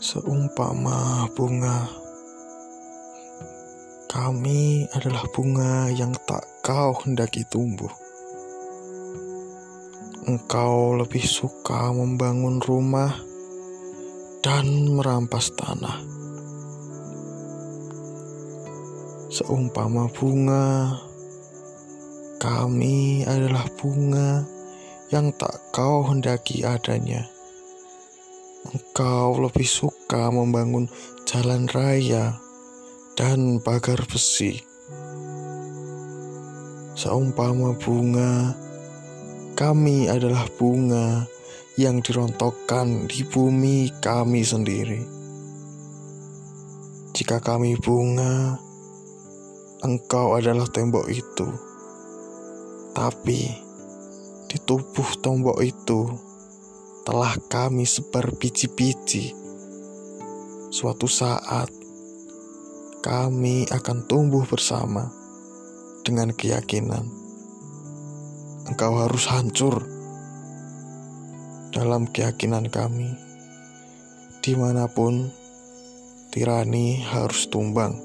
Seumpama bunga, kami adalah bunga yang tak kau hendaki tumbuh. Engkau lebih suka membangun rumah dan merampas tanah. Seumpama bunga, kami adalah bunga yang tak kau hendaki adanya. Engkau lebih suka membangun jalan raya dan pagar besi. Seumpama bunga, kami adalah bunga yang dirontokkan di bumi kami sendiri. Jika kami bunga, engkau adalah tembok itu. Tapi di tubuh tembok itu telah kami sebar biji-biji. Suatu saat kami akan tumbuh bersama dengan keyakinan engkau harus hancur dalam keyakinan kami. Di mana pun tirani harus tumbang.